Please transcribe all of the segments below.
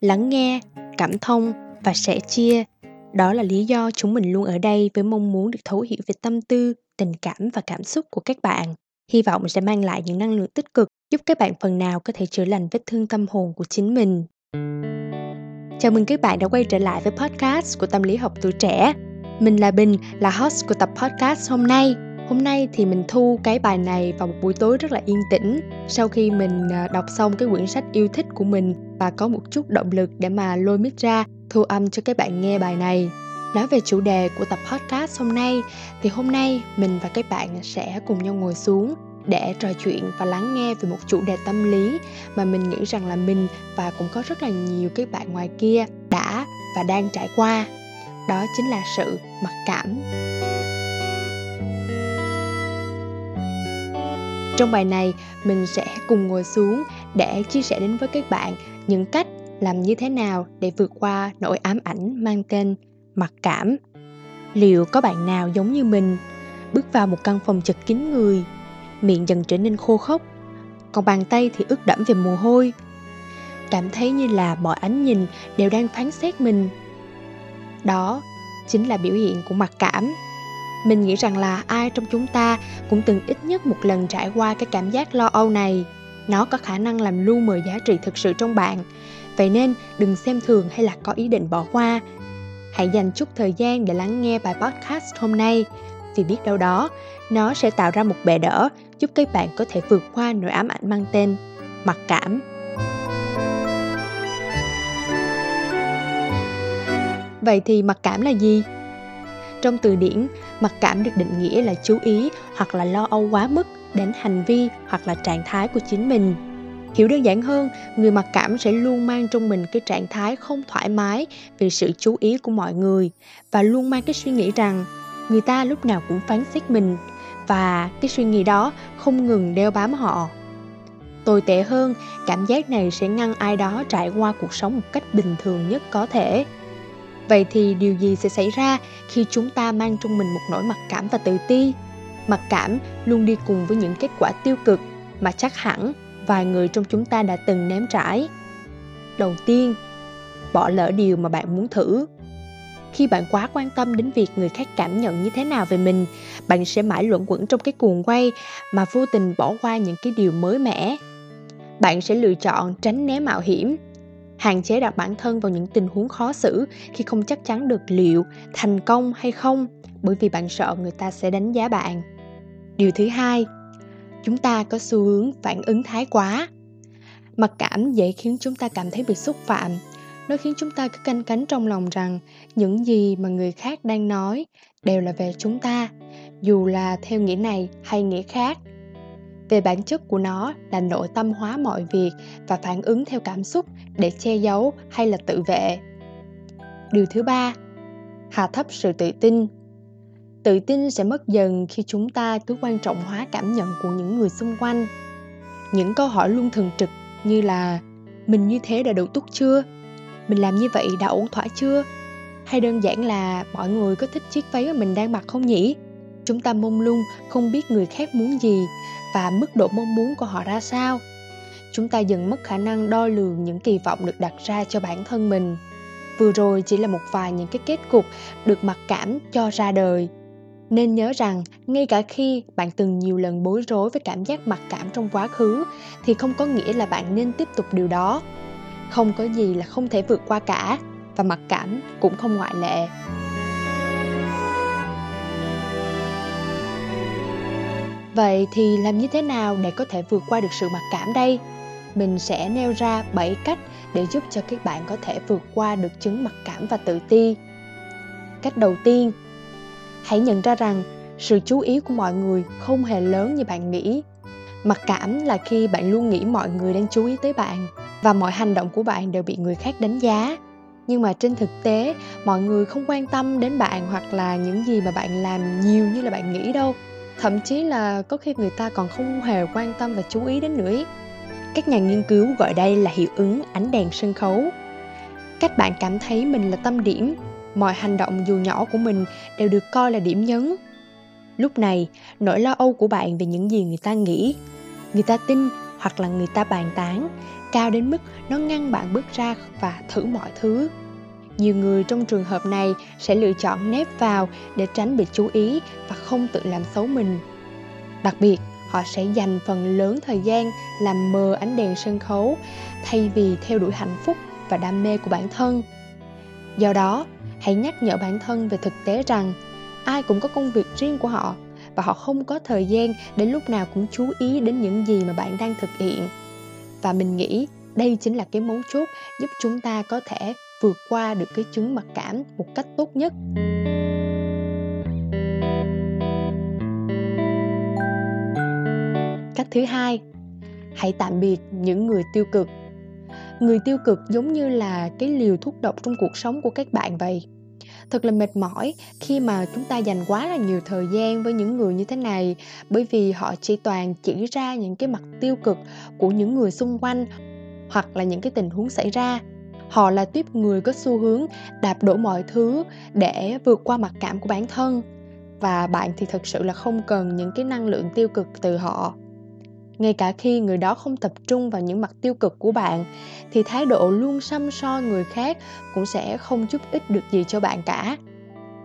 lắng nghe, cảm thông và sẻ chia. Đó là lý do chúng mình luôn ở đây với mong muốn được thấu hiểu về tâm tư, tình cảm và cảm xúc của các bạn. Hy vọng sẽ mang lại những năng lượng tích cực, giúp các bạn phần nào có thể chữa lành vết thương tâm hồn của chính mình. Chào mừng các bạn đã quay trở lại với podcast của tâm lý học tuổi trẻ. Mình là bình, là host của tập podcast hôm nay. Hôm nay thì mình thu cái bài này vào một buổi tối rất là yên tĩnh. Sau khi mình à, đọc xong cái quyển sách yêu thích của mình và có một chút động lực để mà lôi mic ra, thu âm cho các bạn nghe bài này. Nói về chủ đề của tập podcast hôm nay, thì hôm nay mình và các bạn sẽ cùng nhau ngồi xuống để trò chuyện và lắng nghe về một chủ đề tâm lý mà mình nghĩ rằng là mình và cũng có rất là nhiều các bạn ngoài kia đã và đang trải qua. Đó chính là sự mặc cảm. Trong bài này, mình sẽ cùng ngồi xuống để chia sẻ đến với các bạn những cách làm như thế nào để vượt qua nỗi ám ảnh mang tên mặc cảm? Liệu có bạn nào giống như mình, bước vào một căn phòng chật kín người, miệng dần trở nên khô khốc, còn bàn tay thì ướt đẫm về mồ hôi? Cảm thấy như là mọi ánh nhìn đều đang phán xét mình. Đó chính là biểu hiện của mặc cảm. Mình nghĩ rằng là ai trong chúng ta cũng từng ít nhất một lần trải qua cái cảm giác lo âu này nó có khả năng làm lu mờ giá trị thực sự trong bạn. Vậy nên, đừng xem thường hay là có ý định bỏ qua. Hãy dành chút thời gian để lắng nghe bài podcast hôm nay. Vì biết đâu đó, nó sẽ tạo ra một bệ đỡ, giúp các bạn có thể vượt qua nỗi ám ảnh mang tên mặc cảm. Vậy thì mặc cảm là gì? Trong từ điển, mặc cảm được định nghĩa là chú ý hoặc là lo âu quá mức đến hành vi hoặc là trạng thái của chính mình. Hiểu đơn giản hơn, người mặc cảm sẽ luôn mang trong mình cái trạng thái không thoải mái vì sự chú ý của mọi người và luôn mang cái suy nghĩ rằng người ta lúc nào cũng phán xét mình và cái suy nghĩ đó không ngừng đeo bám họ. Tồi tệ hơn, cảm giác này sẽ ngăn ai đó trải qua cuộc sống một cách bình thường nhất có thể. Vậy thì điều gì sẽ xảy ra khi chúng ta mang trong mình một nỗi mặc cảm và tự ti? Mặc cảm luôn đi cùng với những kết quả tiêu cực mà chắc hẳn vài người trong chúng ta đã từng nếm trải. Đầu tiên, bỏ lỡ điều mà bạn muốn thử. Khi bạn quá quan tâm đến việc người khác cảm nhận như thế nào về mình, bạn sẽ mãi luẩn quẩn trong cái cuồng quay mà vô tình bỏ qua những cái điều mới mẻ. Bạn sẽ lựa chọn tránh né mạo hiểm, hạn chế đặt bản thân vào những tình huống khó xử khi không chắc chắn được liệu thành công hay không bởi vì bạn sợ người ta sẽ đánh giá bạn. Điều thứ hai, chúng ta có xu hướng phản ứng thái quá. Mặc cảm dễ khiến chúng ta cảm thấy bị xúc phạm, nó khiến chúng ta cứ canh cánh trong lòng rằng những gì mà người khác đang nói đều là về chúng ta, dù là theo nghĩa này hay nghĩa khác. Về bản chất của nó là nội tâm hóa mọi việc và phản ứng theo cảm xúc để che giấu hay là tự vệ. Điều thứ ba, hạ thấp sự tự tin tự tin sẽ mất dần khi chúng ta cứ quan trọng hóa cảm nhận của những người xung quanh. Những câu hỏi luôn thường trực như là, mình như thế đã đủ tốt chưa? Mình làm như vậy đã ổn thỏa chưa? Hay đơn giản là, mọi người có thích chiếc váy mà mình đang mặc không nhỉ? Chúng ta mông lung, không biết người khác muốn gì và mức độ mong muốn của họ ra sao? Chúng ta dần mất khả năng đo lường những kỳ vọng được đặt ra cho bản thân mình. Vừa rồi chỉ là một vài những cái kết cục được mặc cảm cho ra đời nên nhớ rằng ngay cả khi bạn từng nhiều lần bối rối với cảm giác mặc cảm trong quá khứ thì không có nghĩa là bạn nên tiếp tục điều đó không có gì là không thể vượt qua cả và mặc cảm cũng không ngoại lệ Vậy thì làm như thế nào để có thể vượt qua được sự mặc cảm đây? Mình sẽ nêu ra 7 cách để giúp cho các bạn có thể vượt qua được chứng mặc cảm và tự ti. Cách đầu tiên, hãy nhận ra rằng sự chú ý của mọi người không hề lớn như bạn nghĩ. Mặc cảm là khi bạn luôn nghĩ mọi người đang chú ý tới bạn và mọi hành động của bạn đều bị người khác đánh giá. Nhưng mà trên thực tế, mọi người không quan tâm đến bạn hoặc là những gì mà bạn làm nhiều như là bạn nghĩ đâu thậm chí là có khi người ta còn không hề quan tâm và chú ý đến nữa ý. các nhà nghiên cứu gọi đây là hiệu ứng ánh đèn sân khấu cách bạn cảm thấy mình là tâm điểm mọi hành động dù nhỏ của mình đều được coi là điểm nhấn. Lúc này, nỗi lo âu của bạn về những gì người ta nghĩ, người ta tin hoặc là người ta bàn tán cao đến mức nó ngăn bạn bước ra và thử mọi thứ. Nhiều người trong trường hợp này sẽ lựa chọn nép vào để tránh bị chú ý và không tự làm xấu mình. Đặc biệt, họ sẽ dành phần lớn thời gian làm mờ ánh đèn sân khấu thay vì theo đuổi hạnh phúc và đam mê của bản thân. Do đó hãy nhắc nhở bản thân về thực tế rằng, ai cũng có công việc riêng của họ và họ không có thời gian để lúc nào cũng chú ý đến những gì mà bạn đang thực hiện. Và mình nghĩ đây chính là cái mấu chốt giúp chúng ta có thể vượt qua được cái chứng mặc cảm một cách tốt nhất. Cách thứ hai, hãy tạm biệt những người tiêu cực người tiêu cực giống như là cái liều thuốc độc trong cuộc sống của các bạn vậy. Thật là mệt mỏi khi mà chúng ta dành quá là nhiều thời gian với những người như thế này, bởi vì họ chỉ toàn chỉ ra những cái mặt tiêu cực của những người xung quanh hoặc là những cái tình huống xảy ra. Họ là tiếp người có xu hướng đạp đổ mọi thứ để vượt qua mặc cảm của bản thân, và bạn thì thật sự là không cần những cái năng lượng tiêu cực từ họ ngay cả khi người đó không tập trung vào những mặt tiêu cực của bạn, thì thái độ luôn xăm soi người khác cũng sẽ không giúp ích được gì cho bạn cả.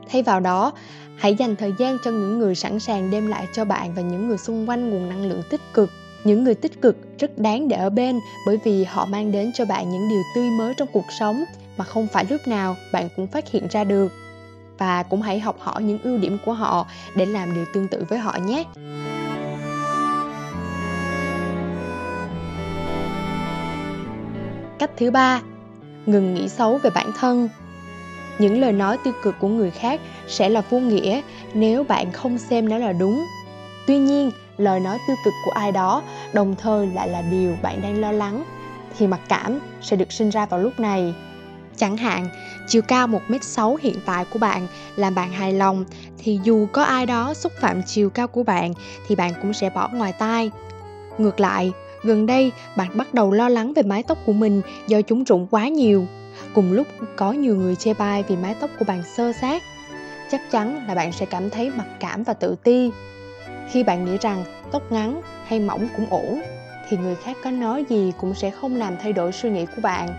Thay vào đó, hãy dành thời gian cho những người sẵn sàng đem lại cho bạn và những người xung quanh nguồn năng lượng tích cực. Những người tích cực rất đáng để ở bên bởi vì họ mang đến cho bạn những điều tươi mới trong cuộc sống mà không phải lúc nào bạn cũng phát hiện ra được. Và cũng hãy học hỏi những ưu điểm của họ để làm điều tương tự với họ nhé. Cách thứ ba, ngừng nghĩ xấu về bản thân. Những lời nói tiêu cực của người khác sẽ là vô nghĩa nếu bạn không xem nó là đúng. Tuy nhiên, lời nói tiêu cực của ai đó đồng thời lại là điều bạn đang lo lắng, thì mặc cảm sẽ được sinh ra vào lúc này. Chẳng hạn, chiều cao 1m6 hiện tại của bạn làm bạn hài lòng, thì dù có ai đó xúc phạm chiều cao của bạn, thì bạn cũng sẽ bỏ ngoài tai. Ngược lại gần đây, bạn bắt đầu lo lắng về mái tóc của mình do chúng rụng quá nhiều. Cùng lúc, có nhiều người chê bai vì mái tóc của bạn sơ sát. Chắc chắn là bạn sẽ cảm thấy mặc cảm và tự ti. Khi bạn nghĩ rằng tóc ngắn hay mỏng cũng ổn, thì người khác có nói gì cũng sẽ không làm thay đổi suy nghĩ của bạn.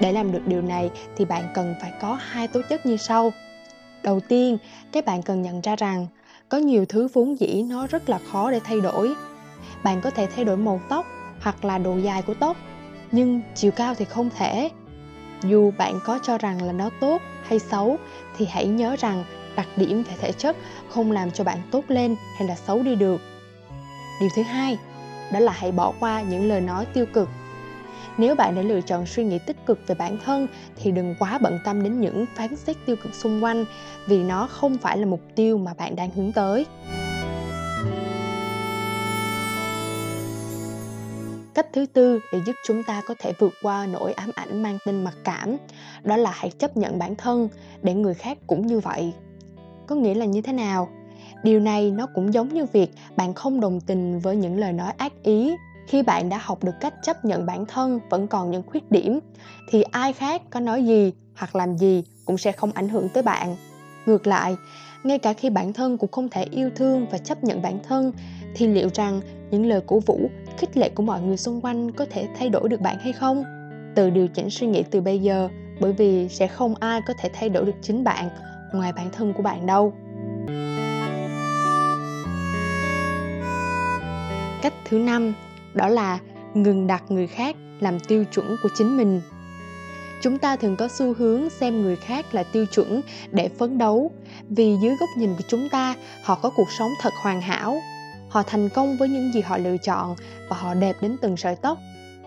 Để làm được điều này, thì bạn cần phải có hai tố chất như sau. Đầu tiên các bạn cần nhận ra rằng có nhiều thứ vốn dĩ nó rất là khó để thay đổi bạn có thể thay đổi màu tóc hoặc là độ dài của tóc, nhưng chiều cao thì không thể. Dù bạn có cho rằng là nó tốt hay xấu, thì hãy nhớ rằng đặc điểm về thể chất không làm cho bạn tốt lên hay là xấu đi được. Điều thứ hai, đó là hãy bỏ qua những lời nói tiêu cực. Nếu bạn đã lựa chọn suy nghĩ tích cực về bản thân, thì đừng quá bận tâm đến những phán xét tiêu cực xung quanh, vì nó không phải là mục tiêu mà bạn đang hướng tới. Cách thứ tư để giúp chúng ta có thể vượt qua nỗi ám ảnh mang tên mặc cảm, đó là hãy chấp nhận bản thân để người khác cũng như vậy. Có nghĩa là như thế nào? Điều này nó cũng giống như việc bạn không đồng tình với những lời nói ác ý. Khi bạn đã học được cách chấp nhận bản thân vẫn còn những khuyết điểm, thì ai khác có nói gì hoặc làm gì cũng sẽ không ảnh hưởng tới bạn. Ngược lại, ngay cả khi bản thân cũng không thể yêu thương và chấp nhận bản thân, thì liệu rằng những lời cổ vũ, khích lệ của mọi người xung quanh có thể thay đổi được bạn hay không? Tự điều chỉnh suy nghĩ từ bây giờ, bởi vì sẽ không ai có thể thay đổi được chính bạn ngoài bản thân của bạn đâu. Cách thứ năm, đó là ngừng đặt người khác làm tiêu chuẩn của chính mình. Chúng ta thường có xu hướng xem người khác là tiêu chuẩn để phấn đấu, vì dưới góc nhìn của chúng ta, họ có cuộc sống thật hoàn hảo họ thành công với những gì họ lựa chọn và họ đẹp đến từng sợi tóc.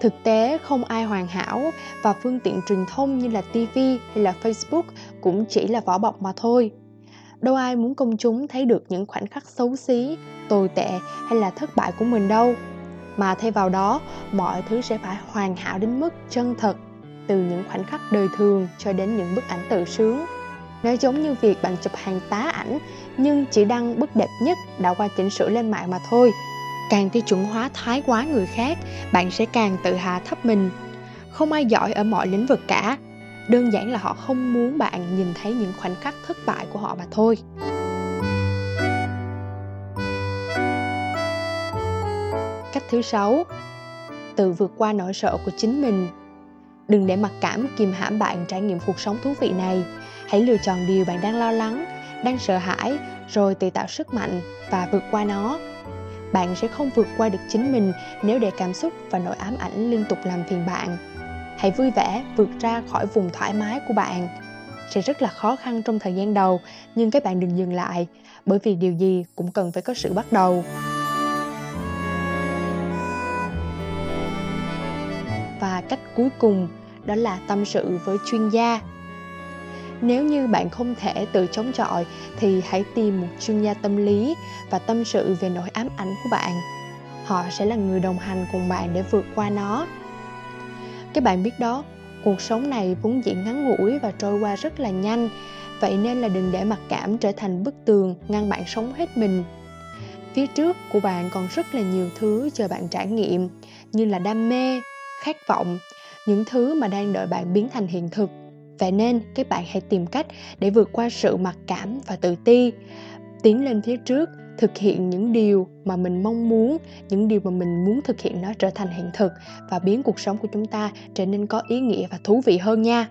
Thực tế, không ai hoàn hảo và phương tiện truyền thông như là tv hay là facebook cũng chỉ là vỏ bọc mà thôi. Đâu ai muốn công chúng thấy được những khoảnh khắc xấu xí, tồi tệ hay là thất bại của mình đâu. Mà thay vào đó, mọi thứ sẽ phải hoàn hảo đến mức chân thật, từ những khoảnh khắc đời thường cho đến những bức ảnh tự sướng nó giống như việc bạn chụp hàng tá ảnh, nhưng chỉ đăng bức đẹp nhất đã qua chỉnh sửa lên mạng mà thôi. Càng tiêu chuẩn hóa thái quá người khác, bạn sẽ càng tự hạ thấp mình. Không ai giỏi ở mọi lĩnh vực cả. Đơn giản là họ không muốn bạn nhìn thấy những khoảnh khắc thất bại của họ mà thôi. Cách thứ sáu, tự vượt qua nỗi sợ của chính mình đừng để mặc cảm kìm hãm bạn trải nghiệm cuộc sống thú vị này. Hãy lựa chọn điều bạn đang lo lắng, đang sợ hãi, rồi tự tạo sức mạnh và vượt qua nó. Bạn sẽ không vượt qua được chính mình nếu để cảm xúc và nỗi ám ảnh liên tục làm phiền bạn. Hãy vui vẻ vượt ra khỏi vùng thoải mái của bạn. Sẽ rất là khó khăn trong thời gian đầu, nhưng các bạn đừng dừng lại, bởi vì điều gì cũng cần phải có sự bắt đầu. Cách cuối cùng, đó là tâm sự với chuyên gia. Nếu như bạn không thể tự chống chọi, thì hãy tìm một chuyên gia tâm lý và tâm sự về nỗi ám ảnh của bạn. Họ sẽ là người đồng hành cùng bạn để vượt qua nó. Các bạn biết đó, cuộc sống này vốn dĩ ngắn ngủi và trôi qua rất là nhanh. Vậy nên là đừng để mặc cảm trở thành bức tường ngăn bạn sống hết mình. Phía trước của bạn còn rất là nhiều thứ chờ bạn trải nghiệm, như là đam mê khát vọng. Những thứ mà đang đợi bạn biến thành hiện thực. Vậy nên, các bạn hãy tìm cách để vượt qua sự mặc cảm và tự ti. Tiến lên phía trước, thực hiện những điều mà mình mong muốn, những điều mà mình muốn thực hiện nó trở thành hiện thực và biến cuộc sống của chúng ta trở nên có ý nghĩa và thú vị hơn nha.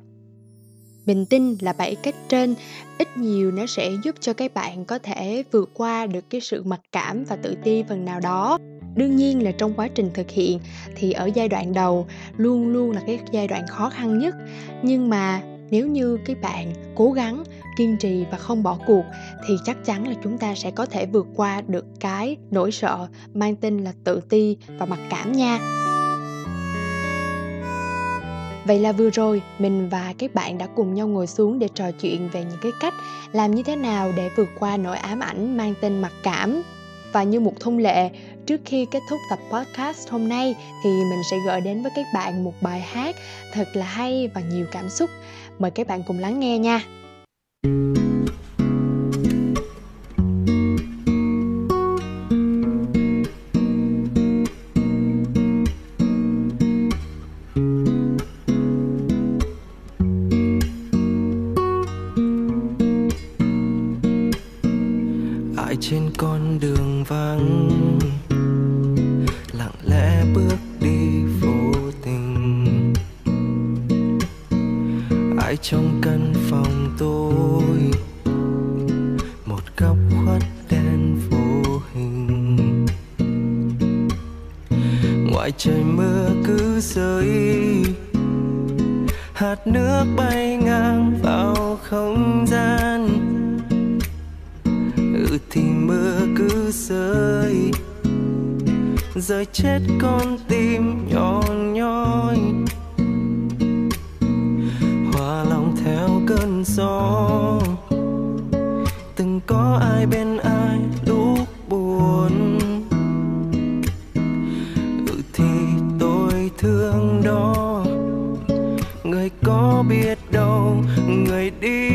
Mình tin là bảy cách trên, ít nhiều nó sẽ giúp cho các bạn có thể vượt qua được cái sự mặc cảm và tự ti phần nào đó đương nhiên là trong quá trình thực hiện thì ở giai đoạn đầu luôn luôn là cái giai đoạn khó khăn nhất nhưng mà nếu như các bạn cố gắng kiên trì và không bỏ cuộc thì chắc chắn là chúng ta sẽ có thể vượt qua được cái nỗi sợ mang tên là tự ti và mặc cảm nha Vậy là vừa rồi mình và các bạn đã cùng nhau ngồi xuống để trò chuyện về những cái cách làm như thế nào để vượt qua nỗi ám ảnh mang tên mặc cảm. Và như một thông lệ, trước khi kết thúc tập podcast hôm nay thì mình sẽ gửi đến với các bạn một bài hát thật là hay và nhiều cảm xúc. Mời các bạn cùng lắng nghe nha. Trong căn phòng tôi. Một góc khuất đen vô hình. Ngoài trời mưa cứ rơi, hạt nước bay ngang vào không gian. Ừ thì mưa cứ rơi rơi chết con tim nhỏ nhói gió. Từng có ai bên ai lúc buồn. Ừ thì tôi thương đó. Người có biết đâu, người đi.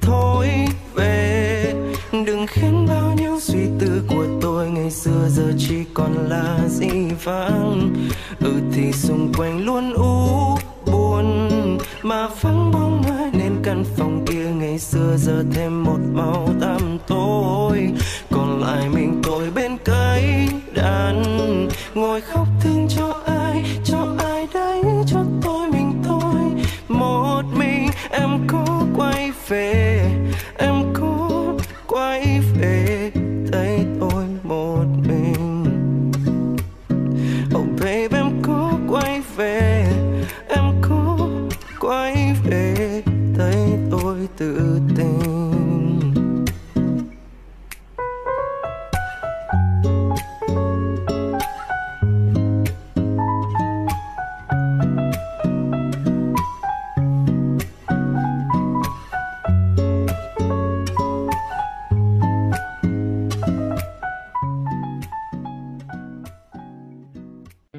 Thôi về, đừng khiến bao nhiêu suy ngày xưa giờ chỉ còn là dĩ vãng. Ừ thì xung quanh luôn u buồn, mà vắng bóng ai nên căn phòng kia ngày xưa giờ thêm một màu tăm tối. Còn lại mình tôi bên cây đàn, ngồi khóc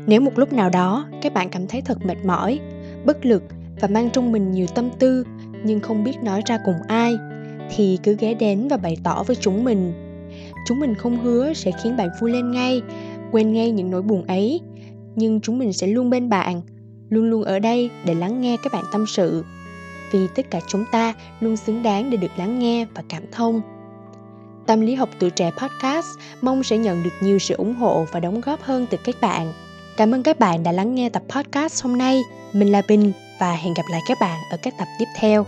Nếu một lúc nào đó các bạn cảm thấy thật mệt mỏi, bất lực và mang trong mình nhiều tâm tư nhưng không biết nói ra cùng ai thì cứ ghé đến và bày tỏ với chúng mình. Chúng mình không hứa sẽ khiến bạn vui lên ngay, quên ngay những nỗi buồn ấy, nhưng chúng mình sẽ luôn bên bạn, luôn luôn ở đây để lắng nghe các bạn tâm sự. Vì tất cả chúng ta luôn xứng đáng để được lắng nghe và cảm thông. Tâm lý học tuổi trẻ podcast mong sẽ nhận được nhiều sự ủng hộ và đóng góp hơn từ các bạn. Cảm ơn các bạn đã lắng nghe tập podcast hôm nay. Mình là Bình và hẹn gặp lại các bạn ở các tập tiếp theo.